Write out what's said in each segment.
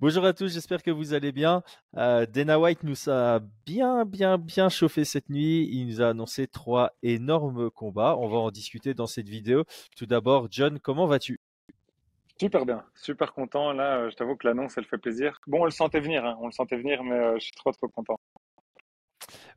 Bonjour à tous, j'espère que vous allez bien. Euh, Dana White nous a bien, bien, bien chauffé cette nuit. Il nous a annoncé trois énormes combats. On va en discuter dans cette vidéo. Tout d'abord, John, comment vas-tu? Super bien, super content. Là, euh, je t'avoue que l'annonce, elle fait plaisir. Bon, on le sentait venir, hein. on le sentait venir, mais euh, je suis trop, trop content.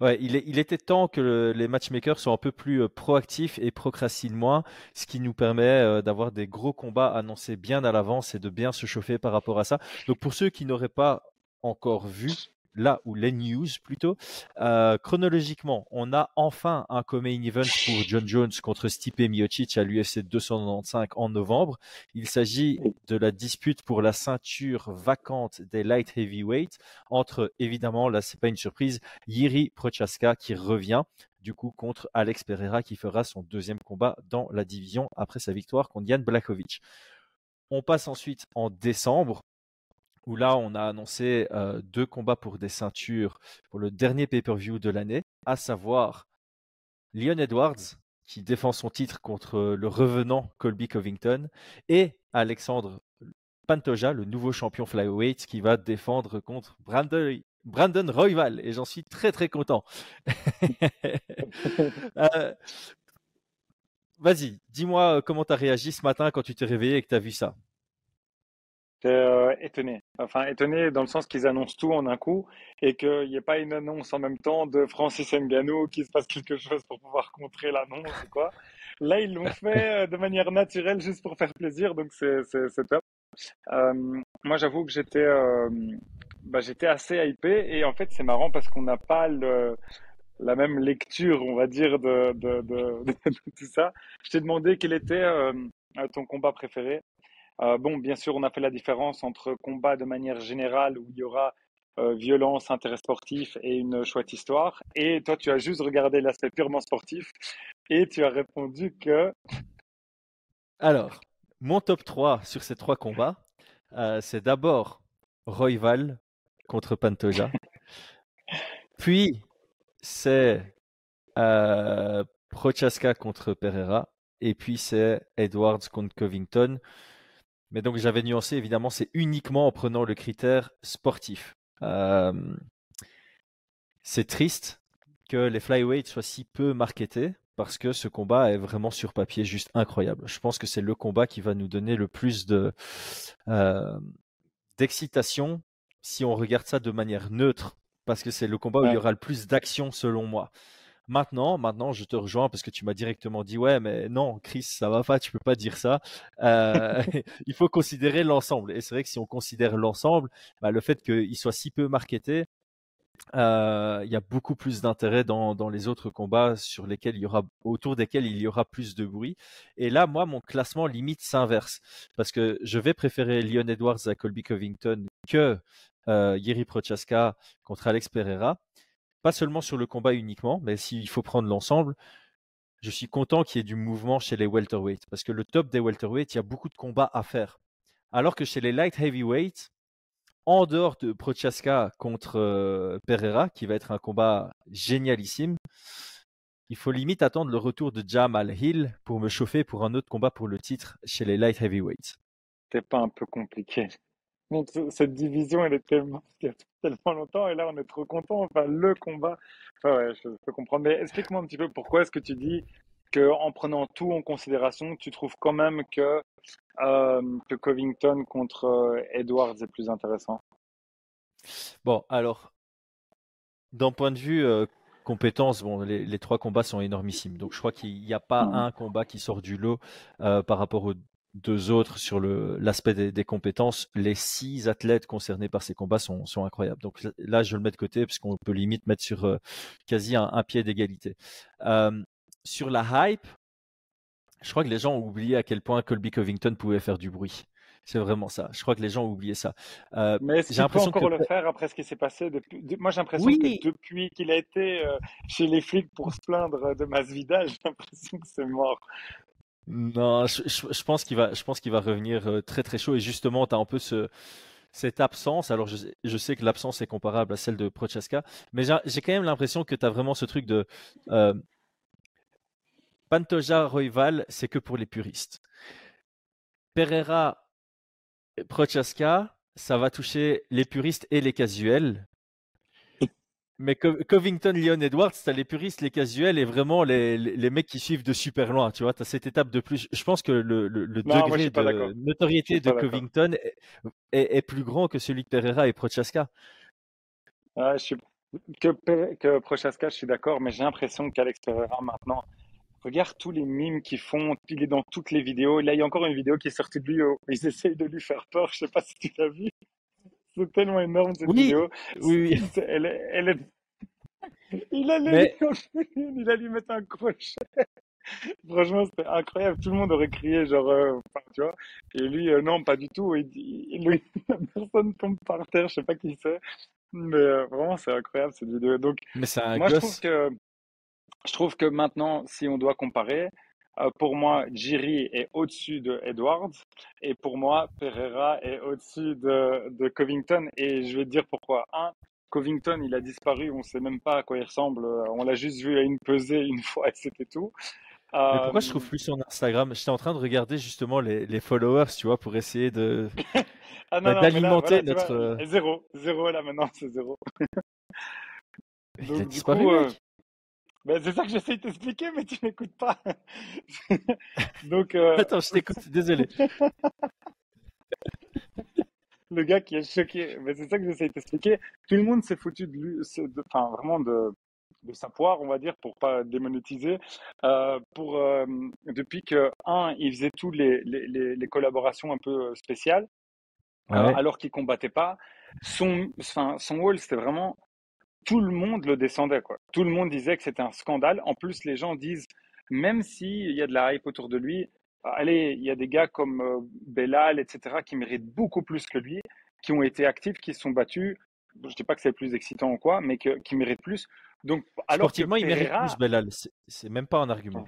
Il, était temps que les matchmakers soient un peu plus euh, proactifs et procrastinent moins, ce qui nous permet euh, d'avoir des gros combats annoncés bien à l'avance et de bien se chauffer par rapport à ça. Donc pour ceux qui n'auraient pas encore vu là où les news plutôt. Euh, chronologiquement, on a enfin un co event pour John Jones contre Stipe Miocic à l'UFC 295 en novembre. Il s'agit de la dispute pour la ceinture vacante des light heavyweight entre, évidemment, là c'est pas une surprise, Yiri Prochaska qui revient du coup contre Alex Pereira qui fera son deuxième combat dans la division après sa victoire contre Jan Blakovic. On passe ensuite en décembre où là, on a annoncé euh, deux combats pour des ceintures pour le dernier pay-per-view de l'année, à savoir Leon Edwards, qui défend son titre contre le revenant Colby Covington, et Alexandre Pantoja, le nouveau champion flyweight, qui va défendre contre Brandon, Brandon Royval. Et j'en suis très très content. euh, Vas-y, dis-moi comment tu as réagi ce matin quand tu t'es réveillé et que tu as vu ça? Euh, étonné. Enfin, étonné dans le sens qu'ils annoncent tout en un coup et qu'il n'y ait pas une annonce en même temps de Francis Ngannou, qu'il se passe quelque chose pour pouvoir contrer l'annonce ou quoi. Là, ils l'ont fait euh, de manière naturelle juste pour faire plaisir, donc c'est top. Euh, moi, j'avoue que j'étais euh, bah, j'étais assez hypé et en fait, c'est marrant parce qu'on n'a pas le, la même lecture, on va dire, de, de, de, de tout ça. Je t'ai demandé quel était euh, ton combat préféré. Euh, bon, bien sûr, on a fait la différence entre combat de manière générale où il y aura euh, violence, intérêt sportif et une chouette histoire. Et toi, tu as juste regardé l'aspect purement sportif et tu as répondu que. Alors, mon top 3 sur ces trois combats, euh, c'est d'abord Royval contre Pantoja. Puis, c'est Prochaska contre Pereira. Et puis, c'est Edwards contre Covington. Mais donc j'avais nuancé, évidemment, c'est uniquement en prenant le critère sportif. Euh, c'est triste que les flyweights soient si peu marketés parce que ce combat est vraiment sur papier juste incroyable. Je pense que c'est le combat qui va nous donner le plus de euh, d'excitation si on regarde ça de manière neutre parce que c'est le combat où il y aura le plus d'action selon moi. Maintenant, maintenant, je te rejoins parce que tu m'as directement dit ouais, mais non, Chris, ça va pas, tu peux pas dire ça. Euh, il faut considérer l'ensemble. Et c'est vrai que si on considère l'ensemble, bah, le fait qu'il soit si peu marketé, euh, il y a beaucoup plus d'intérêt dans, dans, les autres combats sur lesquels il y aura autour desquels il y aura plus de bruit. Et là, moi, mon classement limite s'inverse parce que je vais préférer Leon Edwards à Colby Covington que euh, Yeri Prochaska contre Alex Pereira pas seulement sur le combat uniquement, mais s'il faut prendre l'ensemble, je suis content qu'il y ait du mouvement chez les welterweights, parce que le top des welterweights, il y a beaucoup de combats à faire. Alors que chez les light heavyweights, en dehors de Prochaska contre euh, Pereira, qui va être un combat génialissime, il faut limite attendre le retour de Jamal Hill pour me chauffer pour un autre combat pour le titre chez les light heavyweights. C'est pas un peu compliqué cette division, elle y a tellement longtemps et là, on est trop content. Enfin, le combat. Enfin, ouais, je peux comprendre. Mais explique-moi un petit peu pourquoi est-ce que tu dis qu'en prenant tout en considération, tu trouves quand même que, euh, que Covington contre euh, Edwards est plus intéressant? Bon, alors, d'un point de vue euh, compétence, bon, les, les, trois combats sont énormissimes. Donc, je crois qu'il n'y a pas mmh. un combat qui sort du lot par rapport aux deux autres sur l'aspect des, compétences. Les six athlètes concernés par ces combats sont, sont incroyables. Donc là, je le mets de côté parce qu'on peut limite mettre sur euh, quasi un, pied d'égalité. Euh, sur la hype, je crois que les gens ont oublié à quel point Colby Covington pouvait faire du bruit. C'est vraiment ça. Je crois que les gens ont oublié ça. Euh, Mais j'ai l'impression encore le faire après ce qui s'est passé depuis... Moi, j'ai l'impression que depuis qu'il a été euh, chez les flics pour se plaindre de Masvidal, j'ai l'impression que c'est mort. Non, je, pense qu'il va, revenir euh, très très chaud. Et justement, tu as un peu ce, cette absence. Alors, je, je sais que l'absence est comparable à celle de Prochaska, mais j'ai quand même l'impression que tu as vraiment ce truc de euh, Pantoja Royval, c'est que pour les puristes. Pereira Prochaska, ça va toucher les puristes et les casuels. Mais Covington, Leon Edwards, t'as les puristes, les casuels et vraiment les, les, mecs qui suivent de super loin. Tu vois, t'as cette étape de plus. Je pense que le, le, degré de notoriété de Covington est, est, plus grand que celui de Pereira et Prochaska. Ah, je suis... que, que Prochaska, je suis d'accord, mais j'ai l'impression qu'Alex Pereira maintenant, regarde tous les mimes qu'ils font, il est dans toutes les vidéos. Là, il y a encore une vidéo qui est sortie de lui, où ils essayent de lui faire peur. Je sais pas si tu l'as vu. C'est tellement énorme cette vidéo. Oui, oui. Elle est, elle est... Il allait, lui, il allait lui mettre un crochet. Franchement, c'était incroyable. Tout le monde aurait crié, genre, euh, tu vois. Et lui, euh, non, pas du tout. Il, il, lui, personne tombe par terre, je sais pas qui c'est. Mais euh, vraiment, c'est incroyable cette vidéo. Donc, Mais un moi, je trouve que, je trouve que maintenant, si on doit comparer, pour moi, Jiri est au-dessus de Edwards et pour moi, Pereira est au-dessus de, de, Covington. Et je vais te dire pourquoi. Un, Covington, il a disparu, on ne sait même pas à quoi il ressemble. On l'a juste vu à une pesée une fois et c'était tout. Mais pourquoi je trouve plus sur Instagram? J'étais en train de regarder justement les, les, followers, tu vois, pour essayer de ah d'alimenter notre. Euh, zéro, zéro là maintenant, c'est zéro. il a disparu. Euh, ben, c'est ça que j'essaie de t'expliquer, mais tu m'écoutes pas. Donc, euh... Attends, je t'écoute, désolé. Le gars qui est choqué. Mais c'est ça que j'essaie de t'expliquer. Tout le monde s'est foutu de lui, enfin vraiment de, de sa poire, on va dire, pour pas démonétiser. Euh, pour euh, depuis que un, il faisait tous les, les, les, collaborations un peu euh, spéciales, euh, alors qu'il combattait pas. Son, enfin, son wall, c'était vraiment tout le monde le descendait, quoi. Tout le monde disait que c'était un scandale. En plus, les gens disent, même s'il y a de la hype autour de lui, allez, il y a des gars comme euh, Bellal, etc., qui méritent beaucoup plus que lui, qui ont été actifs, qui se sont battus. Je ne dis pas que c'est plus excitant ou quoi, mais qui méritent plus. Donc, alors Sportivement, il mérite plus Bellal. C'est même pas un argument.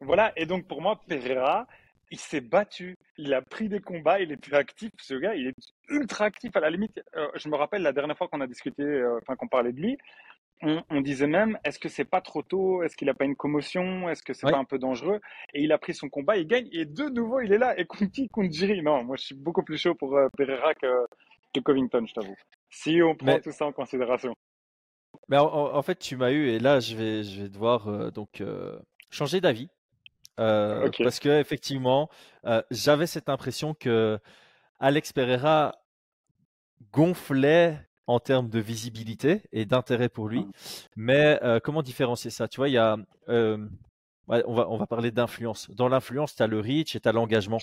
Voilà, et donc pour moi, Pereira, il s'est battu, il a pris des combats, il était actif. Ce gars, il est ultra actif. À la limite, euh, je me rappelle la dernière fois qu'on a discuté, euh, enfin qu'on parlait de lui, on, disait même, est-ce que c'est pas trop tôt? Est-ce qu'il n'a pas une commotion? Est-ce que c'est pas un peu dangereux? Et il a pris son combat, il gagne, et de nouveau, il est là. Et contre qui Contre Jiri Non, moi, je suis beaucoup plus chaud pour euh, Pereira que, Covington, je t'avoue. Si on prend tout ça en considération. Mais en, fait, tu m'as eu, et là, je vais, je vais devoir donc changer d'avis euh, parce que effectivement, euh, j'avais cette impression que Alex Pereira gonflait en termes de visibilité et d'intérêt pour lui. Mmh. Mais euh, comment différencier ça? Tu vois, il y a, on, va, on va parler d'influence. Dans l'influence, tu as le reach et tu as l'engagement.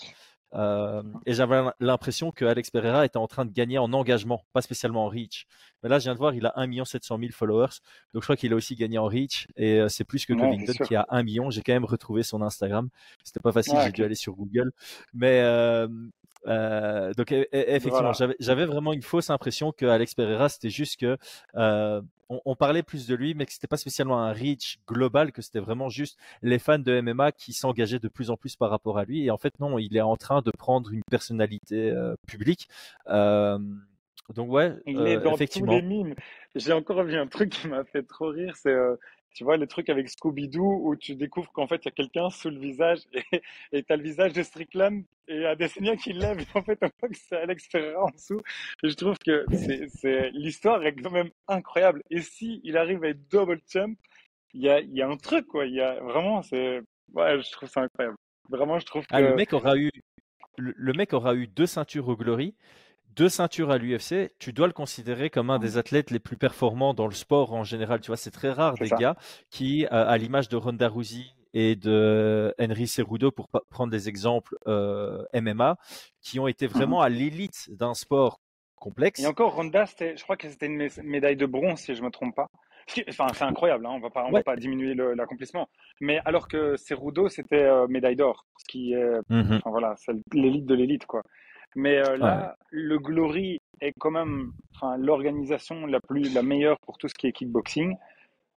Euh, et j'avais l'impression que Alex Pereira était en train de gagner en engagement, pas spécialement en reach. Mais là, je viens de voir, il a 1 700 000 followers. Donc, je crois qu'il a aussi gagné en reach. Et euh, c'est plus que Covington qui a 1 million. J'ai quand même retrouvé son Instagram. C'était pas facile, j'ai dû aller sur Google. Mais euh, euh, donc e, e, effectivement, j'avais vraiment une fausse impression que Alex Pereira, c'était juste que euh, on, parlait plus de lui, mais que c'était pas spécialement un reach global, que c'était vraiment juste les fans de MMA qui s'engageaient de plus en plus par rapport à lui. Et en fait, non, il est en train de prendre une personnalité euh, publique. donc ouais, il est dans effectivement. J'ai encore vu un truc qui m'a fait trop rire, c'est tu vois, les trucs avec Scooby-Doo où tu découvres qu'en fait, il y a quelqu'un sous le visage et tu as le visage de Strickland et Adesanya qui lève et en fait, on voit que c'est Alex Ferreira en dessous. Et je trouve que c'est, l'histoire est quand même incroyable. Et si il arrive à être double champ, il y a, y a un truc, quoi. Il y a vraiment, c'est, ouais, je trouve ça incroyable. Vraiment, je trouve ah, que. le mec aura eu, le mec aura eu deux ceintures au Glory deux ceintures à l'UFC, tu dois le considérer comme un des athlètes les plus performants dans le sport en général. Tu vois, c'est très rare des gars qui, euh, à l'image de Ronda Rousey et de Henry Cerudo, pour prendre des exemples euh, MMA, qui ont été vraiment mhm. à l'élite d'un sport complexe. Et encore, Ronda, je crois que c'était une médaille de bronze, si je ne me trompe pas. Enfin, c'est incroyable, hein, on ne va pas diminuer l'accomplissement. Mais alors que Cerudo, c'était euh, médaille d'or, ce qui est, voilà, c'est l'élite de l'élite, quoi. Mais euh, là, le Glory est quand même l'organisation la plus la meilleure pour tout ce qui est kickboxing.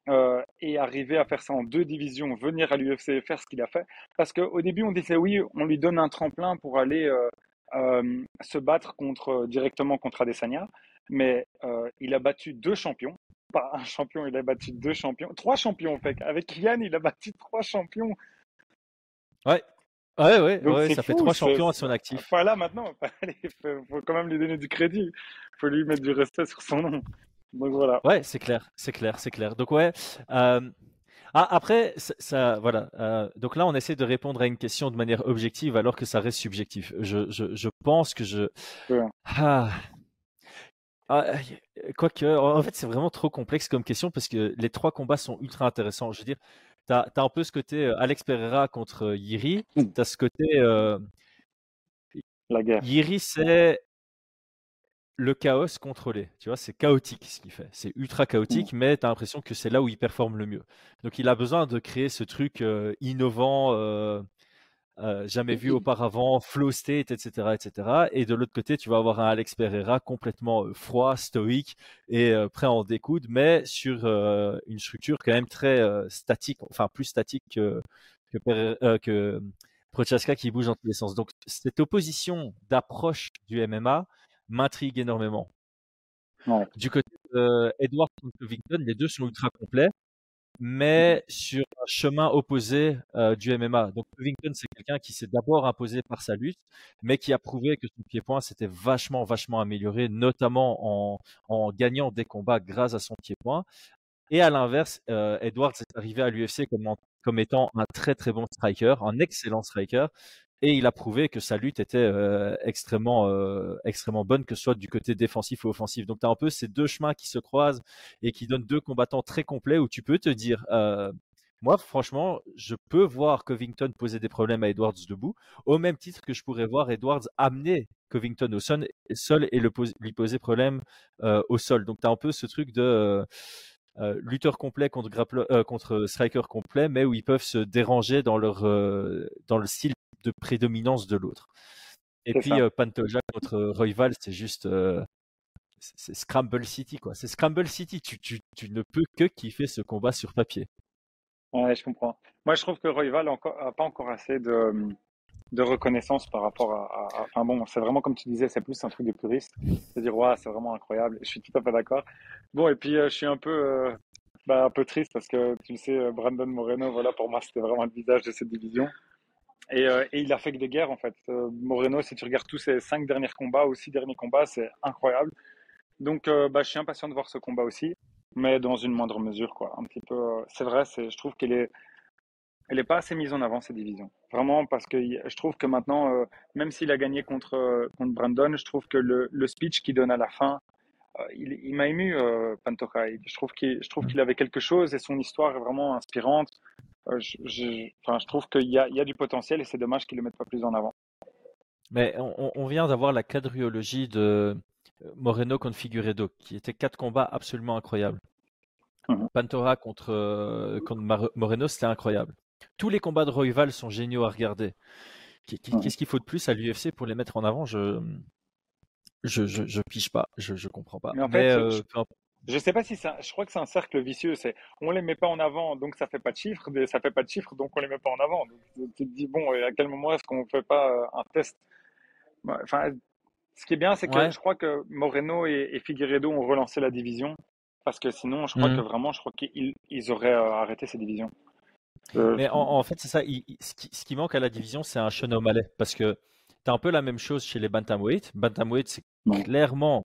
Euh, et arriver à faire ça en deux divisions, venir à l'UFC et faire ce qu'il a fait. Parce qu'au début, on disait oui, on lui donne un tremplin pour aller euh, euh se battre contre, directement contre Adesanya, mais il a battu deux champions. Pas un champion, il a battu deux champions. Trois champions, en fait. Avec Yann, il a battu trois champions. Ouais, Ouais, ouais, ouais ça fait trois champions à son actif. Pas là maintenant, il faut, quand même lui donner du crédit. Il faut lui mettre du respect sur son nom. Donc voilà. Ouais, c'est clair, c'est clair, c'est clair. Donc ouais. Euh, ah, après, ça, voilà. Euh, donc là, on essaie de répondre à une question de manière objective alors que ça reste subjectif. Je, je, je pense que je. Ah. Ah, quoique, en fait, c'est vraiment trop complexe comme question parce que les trois combats sont ultra intéressants. Je veux dire, tu as, un peu ce côté euh, Alex Pereira contre Yiri. Mmh. Tu as ce côté. La guerre. Yiri, c'est le chaos contrôlé. Tu vois, c'est chaotique ce qu'il fait. C'est ultra chaotique, mmh. mais tu as l'impression que c'est là où il performe le mieux. Donc, il a besoin de créer ce truc euh, innovant, euh, euh, jamais vu auparavant, flow state, etc., etc. Et de l'autre côté, tu vas avoir un Alex Pereira complètement froid, stoïque et prêt à en découdre, mais sur une structure quand même très statique, enfin plus statique que, que, Prochaska qui bouge dans tous les sens. Donc, cette opposition d'approche du MMA, m'intrigue énormément. Du côté d'Edward Covington, les deux sont ultra complets, mais sur un chemin opposé du MMA. Donc Covington, c'est quelqu'un qui s'est d'abord imposé par sa lutte, mais qui a prouvé que son pied-point s'était vachement, vachement amélioré, notamment en, en, gagnant des combats grâce à son pied-point. Et à l'inverse, Edwards est arrivé à l'UFC comme, comme étant un très très bon striker, un excellent striker, et il a prouvé que sa lutte était euh, extrêmement, euh, extrêmement bonne, que ce soit du côté défensif ou offensif. Donc, tu as un peu ces deux chemins qui se croisent et qui donnent deux combattants très complets où tu peux te dire, euh, moi, franchement, je peux voir Covington poser des problèmes à Edwards debout, au même titre que je pourrais voir Edwards amener Covington au sol, et le lui poser problème au sol. Donc, tu as un peu ce truc de... lutteur complet contre, contre striker complet, mais où ils peuvent se déranger dans leur dans le style de prédominance de l'autre. Et puis euh, Pantoja contre Royval, c'est juste euh, c'est Scramble City quoi. C'est Scramble City. Tu, tu, tu, ne peux que kiffer ce combat sur papier. Ouais, je comprends. Moi, je trouve que Royval n'a pas encore assez de, de reconnaissance par rapport à, Enfin bon, c'est vraiment comme tu disais, c'est plus un truc de puriste. C'est dire ouais, c'est vraiment incroyable. Je suis tout à fait d'accord. Bon, et puis euh, je suis un peu bah, un peu triste parce que tu le sais, Brandon Moreno, voilà, pour moi, c'était vraiment le visage de cette division. Euh, et, il a fait que des guerres en fait. Euh, Moreno, si tu regardes tous ses cinq derniers combats ou six derniers combats, c'est incroyable. Donc, euh, bah, je suis impatient de voir ce combat aussi, mais dans une moindre mesure, quoi. Un petit peu. c'est vrai, je trouve qu'elle est, elle est pas assez mise en avant cette division. Vraiment, parce que je trouve que maintenant, même s'il a gagné contre contre Brandon, je trouve que le, le speech qu'il donne à la fin, il, il m'a ému, Pantoja. Je trouve qu'il, qu'il avait quelque chose et son histoire est vraiment inspirante. Euh, je, je trouve qu'il y y a du potentiel et c'est dommage qu'ils ne le mettent pas plus en avant. Mais on, on vient d'avoir la quadriologie de euh, Moreno contre Figueredo, qui étaient quatre combats absolument incroyables. Mhm. Pantora contre, euh, contre Moreno, c'était incroyable. Tous les combats de Royval sont géniaux à regarder. Qu'est-ce qu'il faut de plus à l'UFC pour les mettre en avant? Je... Je, je, je, piche pas, je, je comprends pas. Mais en fait, je sais pas si ça, je crois que c'est un cercle vicieux. C'est, on les met pas en avant, donc ça fait pas de chiffres, ça fait pas de chiffres, donc on les met pas en avant. Donc, tu te dis bon, à quel moment est-ce qu'on fait pas euh, un test? Enfin, ce qui est bien, c'est que je crois que Moreno et, Figueredo ont relancé la division, parce que sinon, je crois mm. que vraiment, je crois qu'ils auraient euh, arrêté ces divisions. Euh, mais en, fait, c'est ça. ce, qui, manque à la division, c'est un Sean O'Malley, parce que tu as un peu la même chose chez les bantamweight. Bantamweight, c'est clairement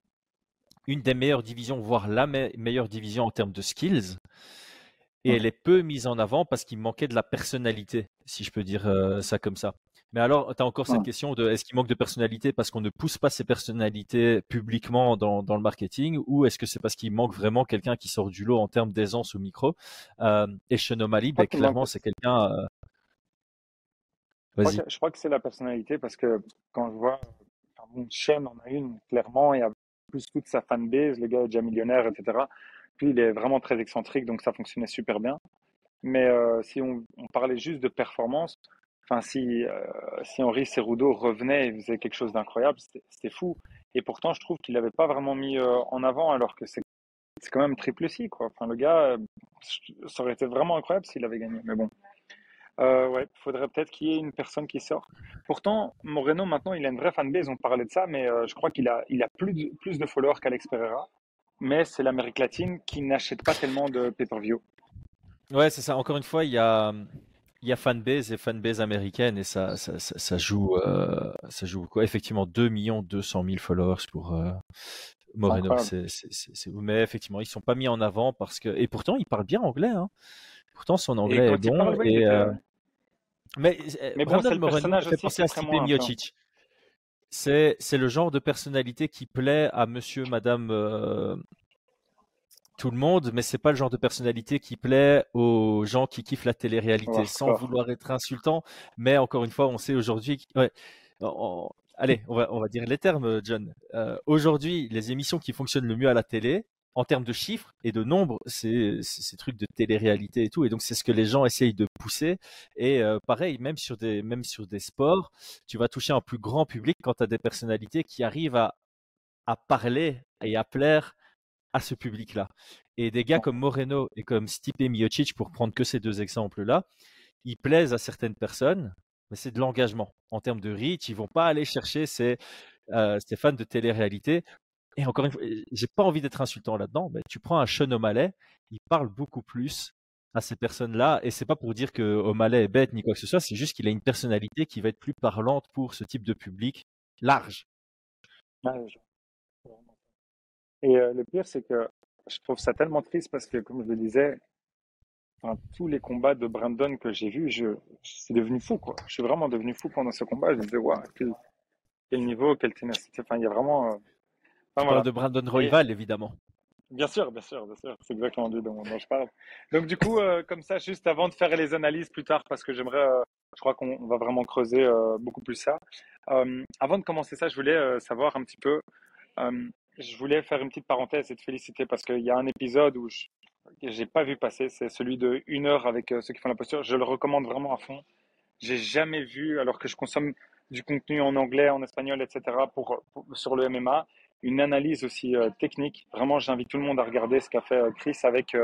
une des meilleures divisions, voire la meilleure division en termes de skills. Et elle est peu mise en avant parce qu'il manquait de la personnalité, si je peux dire euh, ça comme ça. Mais alors, tu as encore cette question de est-ce qu'il manque de personnalité parce qu'on ne pousse pas ces personnalités publiquement dans, le marketing ou est-ce que c'est parce qu'il manque vraiment quelqu'un qui sort du lot en termes d'aisance au micro? Euh, Et Shenomali, ben, clairement, c'est quelqu'un. Euh, je, crois que c'est la personnalité parce que quand je vois. Enfin, bon, Shen en a une, clairement. Il y a plus toute sa fanbase, le gars est déjà millionnaire, etc. Puis il est vraiment très excentrique, donc ça fonctionnait super bien. Mais euh, si on, parlait juste de performance, enfin si, euh, si Henri Cerudo revenait et faisait quelque chose d'incroyable, c'était fou. Et pourtant, je trouve qu'il n'avait pas vraiment mis euh, en avant, alors que c'est quand même triple C, quoi. Enfin, le gars, ça aurait été vraiment incroyable s'il avait gagné. Mais bon, euh, ouais, faudrait peut-être qu'il y ait une personne qui sort. Pourtant, Moreno, maintenant, il a une vraie fanbase, on parlait de ça, mais euh, je crois qu'il a, il a plus, de, plus de followers qu'Alex Pereira. Mais c'est l'Amérique latine qui n'achète pas tellement de pay-per-view. Ouais, c'est ça. Encore une fois, il y a, il y a fanbase et fanbase américaine et ça, ça, ça, joue, euh, ça joue quoi Effectivement, 2 200 000 followers pour euh, Moreno. C'est, mais effectivement, ils sont pas mis en avant parce que et pourtant il parle bien anglais. Hein. Pourtant son anglais est bon. et, euh, Mais, mais bon, c'est le personnage fait penser à Stipe Miocic. C'est, c'est le genre de personnalité qui plaît à Monsieur, Madame tout le monde, mais c'est pas le genre de personnalité qui plaît aux gens qui kiffent la télé-réalité, sans vouloir être insultant. Mais encore une fois, on sait aujourd'hui. Ouais, allez, on va, on va dire les termes, John. Euh, aujourd'hui, les émissions qui fonctionnent le mieux à la télé, en termes de chiffres et de nombres, c'est ces trucs de télé-réalité et tout. Et donc, c'est ce que les gens essayent de pousser. Et euh, pareil, même sur, des, même sur des sports, tu vas toucher un plus grand public quand tu as des personnalités qui arrivent à, à parler et à plaire à ce public-là. Et des gars comme Moreno et comme Stipe Miocic, pour prendre que ces deux exemples-là, ils plaisent à certaines personnes, mais c'est de l'engagement. En termes de reach, ils vont pas aller chercher ces, euh, fans de télé-réalité. Et encore une fois, j'ai pas envie d'être insultant là-dedans, mais tu prends un Sean O'Malley, il parle beaucoup plus à ces personnes-là, et c'est pas pour dire que O'Malley est bête ni quoi que ce soit, c'est juste qu'il a une personnalité qui va être plus parlante pour ce type de public large. Et euh, le pire, c'est que je trouve ça tellement triste parce que, comme je le disais, enfin, tous les combats de Brandon que j'ai vus, je, suis devenu fou, quoi. Je suis vraiment devenu fou pendant ce combat. Je me disais, waouh, quel, niveau, quelle ténacité. Enfin, il y a vraiment. Euh... Enfin, de Brandon Royval, évidemment. Bien sûr, bien sûr, bien sûr. C'est exactement lui dont, je parle. Donc, du coup, euh, comme ça, juste avant de faire les analyses plus tard, parce que j'aimerais, euh, je crois qu'on va vraiment creuser euh, beaucoup plus ça. avant de commencer ça, je voulais savoir un petit peu je voulais faire une petite parenthèse et te féliciter parce qu'il y a un épisode où je n'ai pas vu passer, c'est celui de une heure avec euh, ceux qui font la posture. Je le recommande vraiment à fond. J'ai jamais vu, alors que je consomme du contenu en anglais, en espagnol, etc. Pour, sur le MMA, une analyse aussi euh, technique. Vraiment, j'invite tout le monde à regarder ce qu'a fait euh, Chris avec.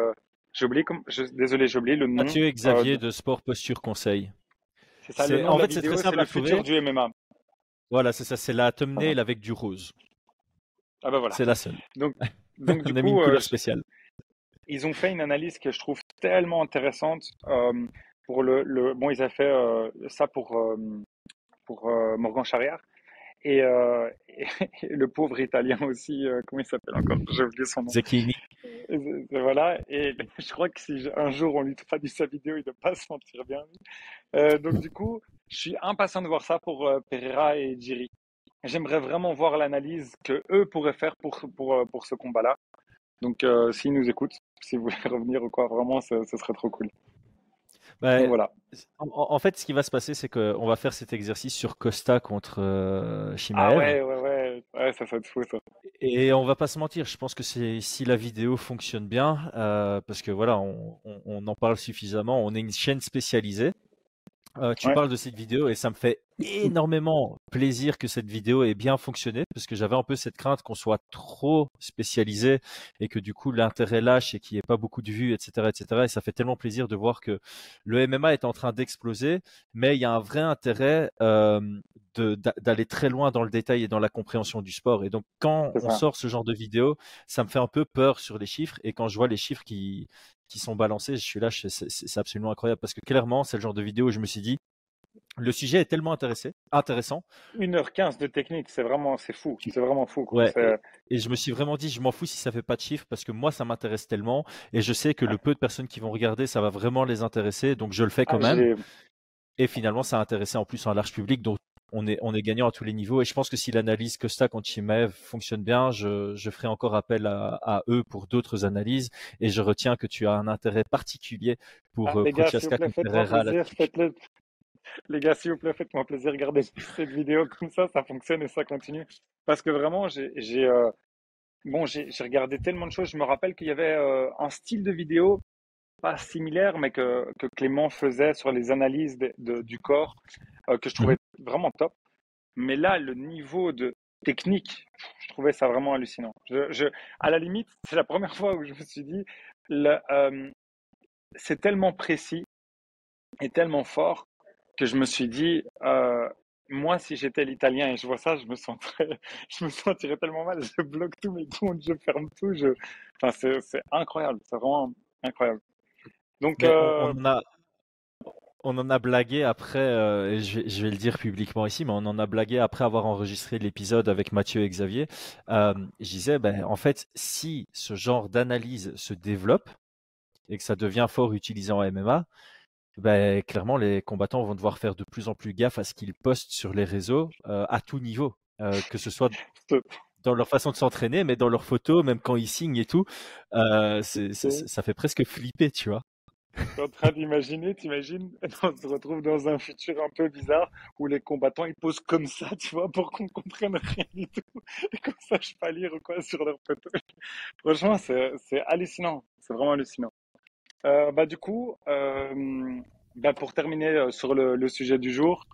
j'ai oublié, comme, je, désolé, j'ai oublié le nom. Mathieu Xavier de... Sport Posture Conseil. C'est ça. Le nom en fait, c'est très simple à futur du MMA. Voilà, c'est ça. C'est la thumbnail avec du rose. Ah bah voilà. C'est la seule. Donc, donc du On a coup, mis une couleur euh, spéciale. Ils ont fait une analyse que je trouve tellement intéressante. Euh, pour le, le, bon, ils avaient fait euh, ça pour, euh, pour euh, Morgan Charrière. Et, et, le pauvre italien aussi, comment il s'appelle encore? J'ai oublié son nom. Zecchini. Voilà, et je crois que si un jour on lui traduit sa vidéo, il ne doit pas se sentir bien. donc du coup, je suis impatient de voir ça pour Pereira et Giri. J'aimerais vraiment voir l'analyse que eux pourraient faire pour, pour, euh, pour ce combat-là. Donc, euh, s'ils nous écoutent, si vous voulez revenir ou quoi, vraiment, ce, serait trop cool. Bah, voilà. En, fait, ce qui va se passer, c'est qu'on va faire cet exercice sur Costa contre euh, Ah ouais, ouais, ouais, ouais, ça, va être fou ça. Et on va pas se mentir, je pense que c'est si la vidéo fonctionne bien, euh, parce que voilà, on, on, en parle suffisamment, on est une chaîne spécialisée. Euh, tu parles de cette vidéo et ça me fait énormément plaisir que cette vidéo ait bien fonctionné parce que j'avais un peu cette crainte qu'on soit trop spécialisé et que du coup l'intérêt lâche et qu'il n'y ait pas beaucoup de vues, etc., etc. Et ça fait tellement plaisir de voir que le MMA est en train d'exploser, mais il y a un vrai intérêt euh, d'aller très loin dans le détail et dans la compréhension du sport. Et donc quand on sort ce genre de vidéo, ça me fait un peu peur sur les chiffres et quand je vois les chiffres qui qui sont balancés. Je suis là, c'est absolument incroyable parce que clairement, c'est le genre de vidéo où je me suis dit, le sujet est tellement intéressé, intéressant. 1h15 de technique, c'est vraiment, c'est fou, c'est vraiment fou. Ouais, et, je me suis vraiment dit, je m'en fous si ça fait pas de chiffres parce que moi, ça m'intéresse tellement et je sais que le peu de personnes qui vont regarder, ça va vraiment les intéresser, donc je le fais quand ah, même. Et finalement, ça a intéressé en plus un large public, donc on est, on est gagnant à tous les niveaux. Et je pense que si l'analyse Costa contre Chimaev fonctionne bien, je, je ferai encore appel à, à eux pour d'autres analyses. Et je retiens que tu as un intérêt particulier pour ah, Prochaska contre Les gars, s'il vous plaît, faites-moi plaisir, regardez cette vidéo comme ça, ça fonctionne et ça continue. Parce que vraiment, j'ai euh, bon, j'ai regardé tellement de choses. Je me rappelle qu'il y avait euh, un style de vidéo pas similaire, mais que, que Clément faisait sur les analyses de, du corps, euh, que je trouvais mhm. vraiment top. Mais là, le niveau de technique, je trouvais ça vraiment hallucinant. Je, je à la limite, c'est la première fois où je me suis dit, c'est tellement précis et tellement fort que je me suis dit, euh, moi, si j'étais l'italien et je vois ça, je me sentirais, je me sentirais tellement mal. Je bloque tous mes comptes, je ferme tout. Je... Enfin, c'est incroyable. C'est vraiment incroyable. Donc, on, a, on en a blagué après, euh, je, vais, je vais le dire publiquement ici, mais on en a blagué après avoir enregistré l'épisode avec Mathieu et Xavier. Euh, je disais, ben, en fait, si ce genre d'analyse se développe et que ça devient fort utilisé en MMA, ben, clairement, les combattants vont devoir faire de plus en plus gaffe à ce qu'ils postent sur les réseaux euh, à tout niveau, euh, que ce soit dans leur façon de s'entraîner, mais dans leurs photos, même quand ils signent et tout. Euh, ça fait presque flipper, tu vois. Je suis en train d'imaginer, t'imagines, on se retrouve dans un futur un peu bizarre où les combattants ils posent comme ça, tu vois, pour qu'on comprenne rien du tout et qu'on sache pas lire ou quoi sur leur photo. Franchement, c'est hallucinant, c'est vraiment hallucinant. Euh, bah du coup, euh, bah, pour terminer euh, sur le, sujet du jour,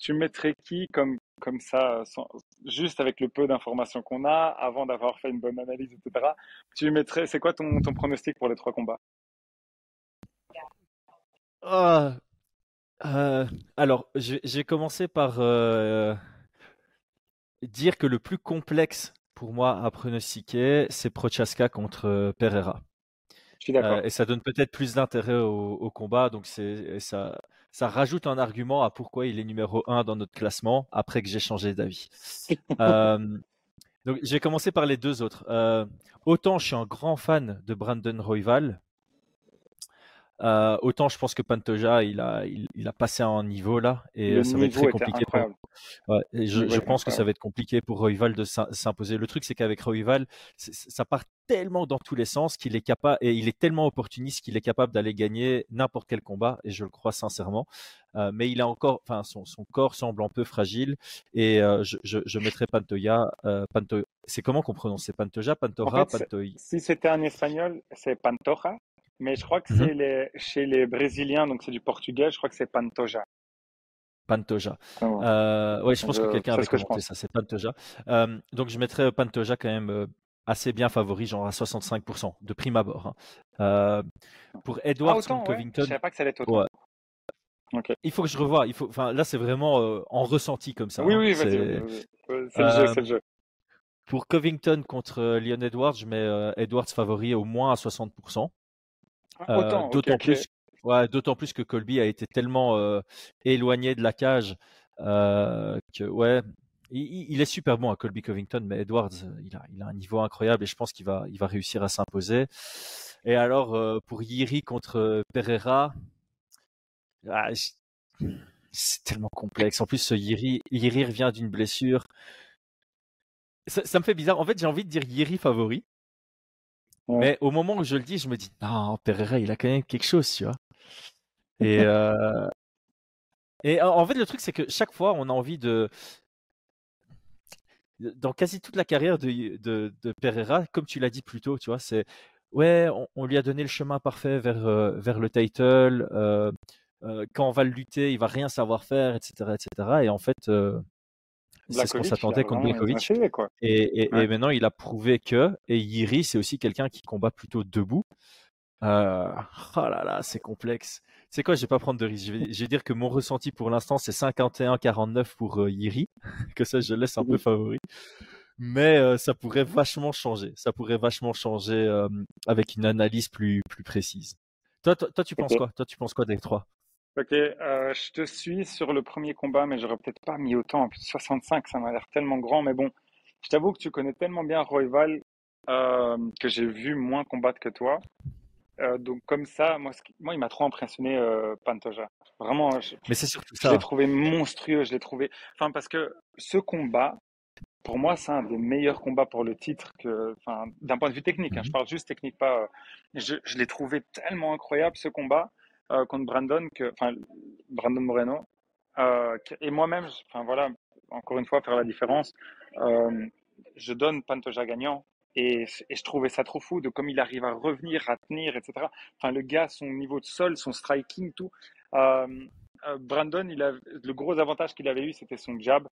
tu mettrais qui comme comme ça, juste avec le peu d'informations qu'on a, avant d'avoir fait une bonne analyse, etc. Tu mettrais, c'est quoi ton, pronostic pour les trois combats? Ah, alors, j'ai commencé par dire que le plus complexe pour moi à pronostiquer, c'est Prochaska contre Pereira. Euh, et ça donne peut-être plus d'intérêt au, au combat, donc c'est ça, ça rajoute un argument à pourquoi il est numéro un dans notre classement après que j'ai changé d'avis. Euh, donc, j'ai commencé par les deux autres. Euh, autant je suis un grand fan de Brandon Royval, euh, autant je pense que Pantoja il a, il, il a passé un niveau là et Le ça va être très compliqué pour. Ouais, je, pense que ça va être compliqué pour Royval de s'im- s'imposer. Le truc, c'est qu'avec Royval, ça part tellement dans tous les sens qu'il est capable, et il est tellement opportuniste qu'il est capable d'aller gagner n'importe quel combat, et je le crois sincèrement. Euh, mais il a encore, enfin, son, son corps semble un peu fragile, et euh, je, je, je mettrai Pantoja. Euh, Panto, c'est comment qu'on prononce? C'est Pantoja, En fait, c'est- Pantoja? si c'était un espagnol, c'est Pantoja, mais je crois que Mhm. c'est chez les Brésiliens, donc c'est du portugais, je crois que c'est Pantoja. Pantoja. Ah ouais. Euh, ouais, je pense que quelqu'un avait commenté ça, c'est Pantoja. Euh, donc je mettrais Pantoja quand même euh, assez bien favori, genre à 65% de prime abord. hein. Euh, pour Ah, Edwards contre ouais. Je Covington, savais pas que ça allait être autant. il faut que je revoie. Il faut, enfin là c'est vraiment euh, en ressenti comme ça. Oui, hein. oui, C'est le jeu, euh, c'est le jeu. pour Covington contre euh, Leon Edwards, je mets euh, Edwards favori au moins à 60%. Ah, Euh, autant, d'autant plus, ouais, d'autant plus que Colby a été tellement euh, éloigné de la cage euh, que ouais, il, est super bon à Colby Covington, mais Edwards, il a, il a un niveau incroyable et je pense qu'il va, il va réussir à s'imposer. Et alors euh, pour Yiri contre Pereira, ah, c'est tellement complexe. En plus, ce Yiri, Yiri revient d'une blessure. Ça, ça me fait bizarre. En fait, j'ai envie de dire Yiri favori, Ouais. mais au moment où je le dis, je me dis non, Pereira, il a quand même quelque chose, tu vois. Et, euh, et en fait, le truc, c'est que chaque fois, on a envie de. Dans quasi toute la carrière de, de, de Pereira, comme tu l'as dit plus tôt, tu vois, c'est. Ouais, on, on lui a donné le chemin parfait vers, euh, vers le title. euh, quand on va le lutter, il va rien savoir faire, etc. etc. Et en fait, c'est ce qu'on s'attendait contre vraiment Blakovic. Et, et, Ouais. et maintenant, il a prouvé que. Et Yiri, c'est aussi quelqu'un qui combat plutôt debout. Euh, oh là là, c'est complexe. C'est quoi, je vais pas prendre de risque. Je vais, je vais dire que mon ressenti pour l'instant, c'est 51-49 pour euh, Yiri. Que ça, je laisse un peu favori. Mais euh, ça pourrait vachement changer. Ça pourrait vachement changer avec une analyse plus, plus précise. Toi, toi, toi, tu penses quoi? Toi, tu penses quoi des trois? Ok, je te suis sur le premier combat, mais j'aurais peut-être pas mis autant. En plus, 65, ça m'a l'air tellement grand. Mais bon, je t'avoue que tu connais tellement bien Royval que j'ai vu moins combattre que toi. Euh, donc comme ça, moi, moi il m'a trop impressionné euh, Pantoja. Vraiment, je, Mais c'est surtout je l'ai trouvé monstrueux. Je l'ai trouvé. Enfin, parce que ce combat, pour moi, c'est un des meilleurs combats pour le titre que, enfin, d'un point de vue technique. hein, je Mhm. parle juste technique, pas. euh, je je l'ai trouvé tellement incroyable ce combat contre Brandon que, enfin, Brandon Moreno. Et moi-même, enfin voilà, encore une fois, faire la différence. je donne Pantoja gagnant. Et, et je trouvais ça trop fou de comme il arrive à revenir, à tenir, etc. Enfin, le gars, son niveau de sol, son striking, tout. Euh, euh, Brandon, il a, le gros avantage qu'il avait eu, c'était son jab.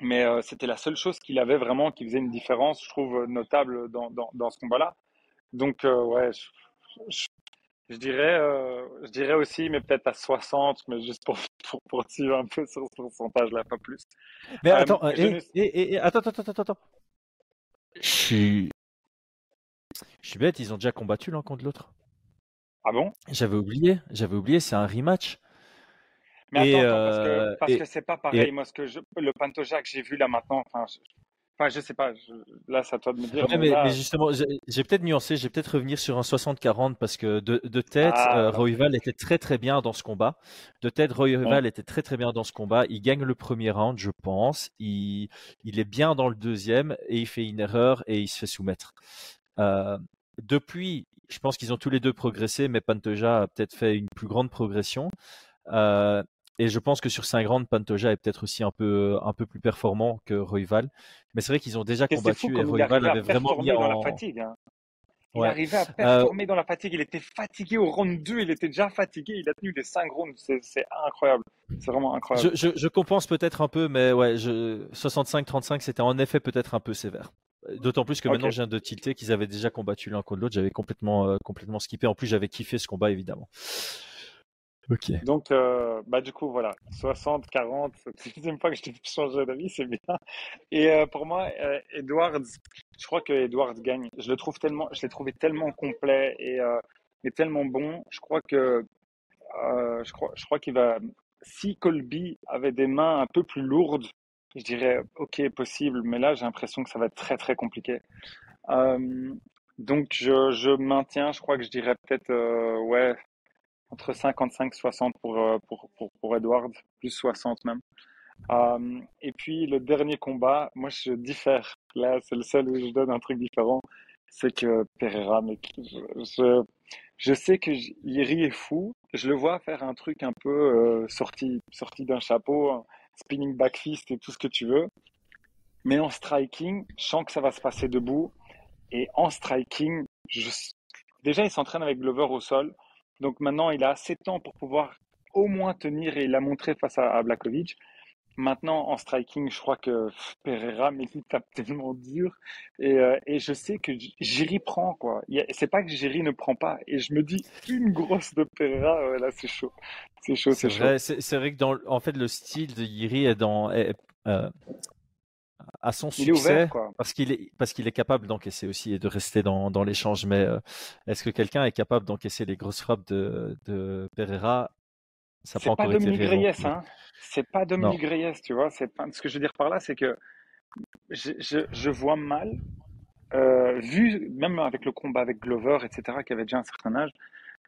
Mais euh, c'était la seule chose qu'il avait vraiment qui faisait une différence, je trouve, notable dans, dans, dans ce combat-là. Donc, euh, ouais, je, je, je dirais, je dirais aussi, mais peut-être à 60, mais juste pour, pour, pour tirer un peu sur ce pourcentage-là, pas plus. Mais attends, je et, ne- et, et, attends, attends, attends, attends. Je suis, je suis bête. Ils ont déjà combattu l'un contre l'autre. Ah bon? J'avais oublié, j'avais oublié, c'est un rematch. Mais attends, parce que parce que c'est pas pareil. Moi, ce que je, le Pantoja que j'ai vu là maintenant, enfin, Enfin, je sais pas. Là, c'est à toi de me dire. mais, justement, j'ai peut-être nuancé. J'ai peut-être revenir sur un 60-40 parce que de, de tête, ah, euh, Royval était très très bien dans ce combat. De tête, Royval était très très bien dans ce combat. Il gagne le premier round, je pense. Il, il est bien dans le deuxième et il fait une erreur et il se fait soumettre. Euh, depuis, je pense qu'ils ont tous les deux progressé, mais Pantoja a peut-être fait une plus grande progression. Euh, et je pense que sur 5 rounds, Pantoja est peut-être aussi un peu, un peu plus performant que Royval. Mais c'est vrai qu'ils ont déjà combattu et Royval avait vraiment mis en... dans la fatigue. Hein. Il arrivait à euh, performer dans la fatigue. Il était fatigué au round 2. Il était déjà fatigué. Il a tenu les 5 rounds. C'est incroyable. C'est vraiment incroyable. Je, je, compense peut-être un peu, mais ouais, 65-35, c'était en effet peut-être un peu sévère. D'autant plus que maintenant, je viens de tilter qu'ils avaient déjà combattu l'un contre l'autre. J'avais complètement, euh, complètement skippé. En plus, j'avais kiffé ce combat, évidemment. Donc, euh, bah, du coup, voilà, 60, 40, c'est la deuxième fois que je t'ai changé d'avis, c'est bien. Et euh, pour moi, euh, Edwards, je crois que Edwards gagne. Je le trouve tellement, je l'ai trouvé tellement complet et, et, tellement bon. Je crois que, je crois, je crois qu'il va. Si Colby avait des mains un peu plus lourdes, je dirais ok possible, mais là j'ai l'impression que ça va être très très compliqué. donc je, je maintiens, je crois que je dirais peut-être ouais entre 55 60 pour, euh, pour, pour, pour Edward, plus 60 même. Euh, et puis le dernier combat, moi je diffère. Là, c'est le seul où je donne un truc différent. C'est que Pereira, mais je, je sais que Yeri est fou. Je le vois faire un truc un peu euh, sorti, sorti d'un chapeau, spinning back fist et tout ce que tu veux. Mais en striking, je sens que ça va se passer debout. Et en striking, déjà il s'entraîne avec Glover au sol. Donc maintenant, il a assez de temps pour pouvoir au moins tenir et il l'a montré face à, Blakovic. Maintenant, en striking, je crois que Pereira, mais il tape tellement dur. Et, euh, et je sais que Jiri prend, quoi. C'est pas que Jiri ne prend pas. Et je me dis, une grosse de Pereira, là, c'est chaud. C'est chaud, c'est chaud. C'est vrai que dans, en fait, le style de Jiri est dans, euh, à son succès parce qu'il est parce qu'il est capable d'encaisser aussi et de rester dans, dans l'échange. Mais euh, est-ce que quelqu'un est capable d'encaisser les grosses frappes de, de Pereira? Ça pas, pas Dominique Reyes, hein. C'est pas Dominique Reyes, tu vois. C'est ce que je veux dire par là, c'est que je, je, je, vois mal, euh, vu même avec le combat avec Glover, etc., qui avait déjà un certain âge.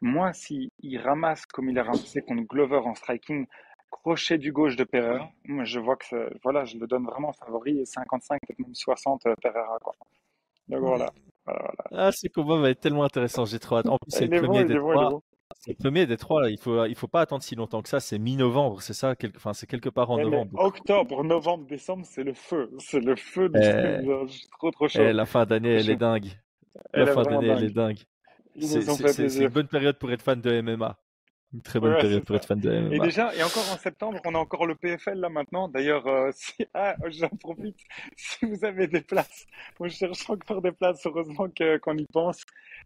Moi, s'il il ramasse comme il a ramassé contre Glover en striking, crochet du gauche de Pereira. Je vois que voilà, je le donne vraiment favori et 55, peut-être même 60 euh, Pereira. Quoi. Donc voilà. voilà, Ah, ce combat va être tellement intéressant, j'ai trop hâte. En plus, c'est le premier des trois. C'est le premier des trois. Il faut, il faut pas attendre si longtemps que ça. C'est mi-novembre, c'est ça? Quelque... Enfin, c'est quelque part en novembre. Octobre, novembre, décembre, c'est le feu. C'est le feu. De... Eh... trop, trop chaud. Eh, la fin d'année, elle est dingue. La fin d'année, elle est dingue. C'est une bonne période pour être fan de MMA. Une très bonne période pour être fan de MMA. Et déjà, et encore en septembre, on a encore le PFL là maintenant. D'ailleurs, euh, si... ah, j'en profite. Si vous avez des places, on cherche encore des places. Heureusement qu'on y pense.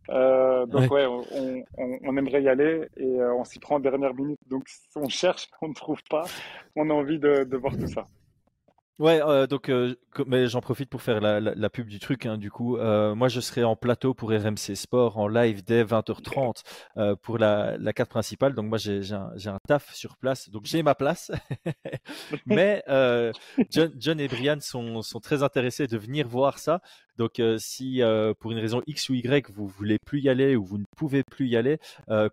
Euh, donc ouais, on, on, on, aimerait y aller et euh, on s'y prend en dernière minute. Donc on cherche, on ne trouve pas. On a envie de, de voir tout ça. Ouais, euh, donc euh, mais j'en profite pour faire la, la, la pub du truc. Hein, du coup, euh, moi je serai en plateau pour RMC Sport en live dès 20h30 euh, pour la, la carte principale. Donc moi j'ai un, un, taf sur place, donc j'ai ma place. mais euh, John, John, et Brian sont, sont très intéressés de venir voir ça. Donc si pour une raison X ou Y vous voulez plus y aller ou vous ne pouvez plus y aller,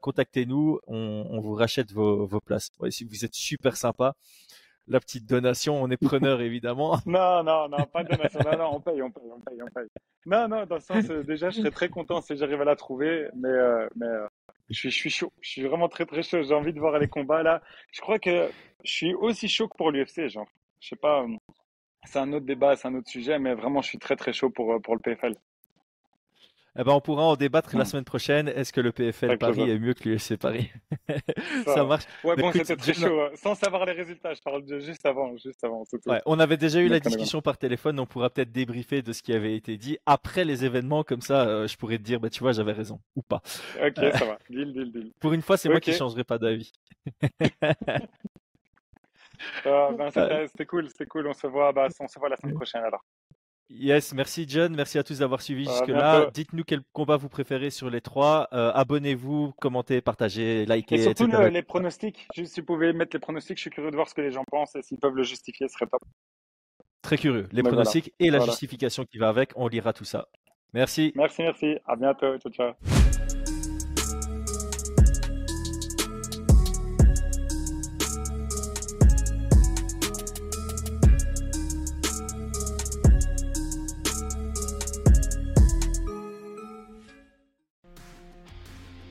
contactez-nous, on, on, vous rachète vos, vos places. Ouais, si vous êtes super sympa la petite donation, on est preneur évidemment. non, non, non, pas de donation. Non, non, on paye, on paye, on paye, on paye. Non, non, dans le sens, euh, déjà, je serais très content si j'arrive à la trouver, mais, euh, mais euh, je, suis, je suis chaud. Je suis vraiment très, très chaud. J'ai envie de voir les combats là. Je crois que je suis aussi chaud que pour l'UFC, genre. Je sais pas, c'est un autre débat, c'est un autre sujet, mais vraiment, je suis très, très chaud pour, pour le PFL. Eh ben, on pourra en débattre la semaine prochaine. Est-ce que le PFL Paris est mieux que l'UFC Paris ça, marche. Ouais, bon, c'était très chaud. Hein. Sans savoir les résultats, je parle de juste avant. Juste avant ouais, on avait déjà eu la discussion par téléphone. On pourra peut-être débriefer de ce qui avait été dit après les événements. Comme ça, euh, je pourrais te dire, bah, tu vois, j'avais raison ou pas. Ok, euh, ça va. Deal, deal, deal. Pour une fois, c'est moi qui changerai pas d'avis. Ah, ben, c'était cool, c'était cool. On se voit, bah, on se voit la semaine prochaine alors. Yes, merci John, merci à tous d'avoir suivi jusque-là. Dites-nous quel combat vous préférez sur les trois. Euh, abonnez-vous, commentez, partagez, likez. Et surtout les pronostics. si vous pouvez mettre les pronostics, je suis curieux de voir ce que les gens pensent et s'ils peuvent le justifier, ce serait top. Très curieux. Les pronostics et la justification qui va avec, on lira tout ça. Merci. Merci, merci. À bientôt. Ciao, ciao.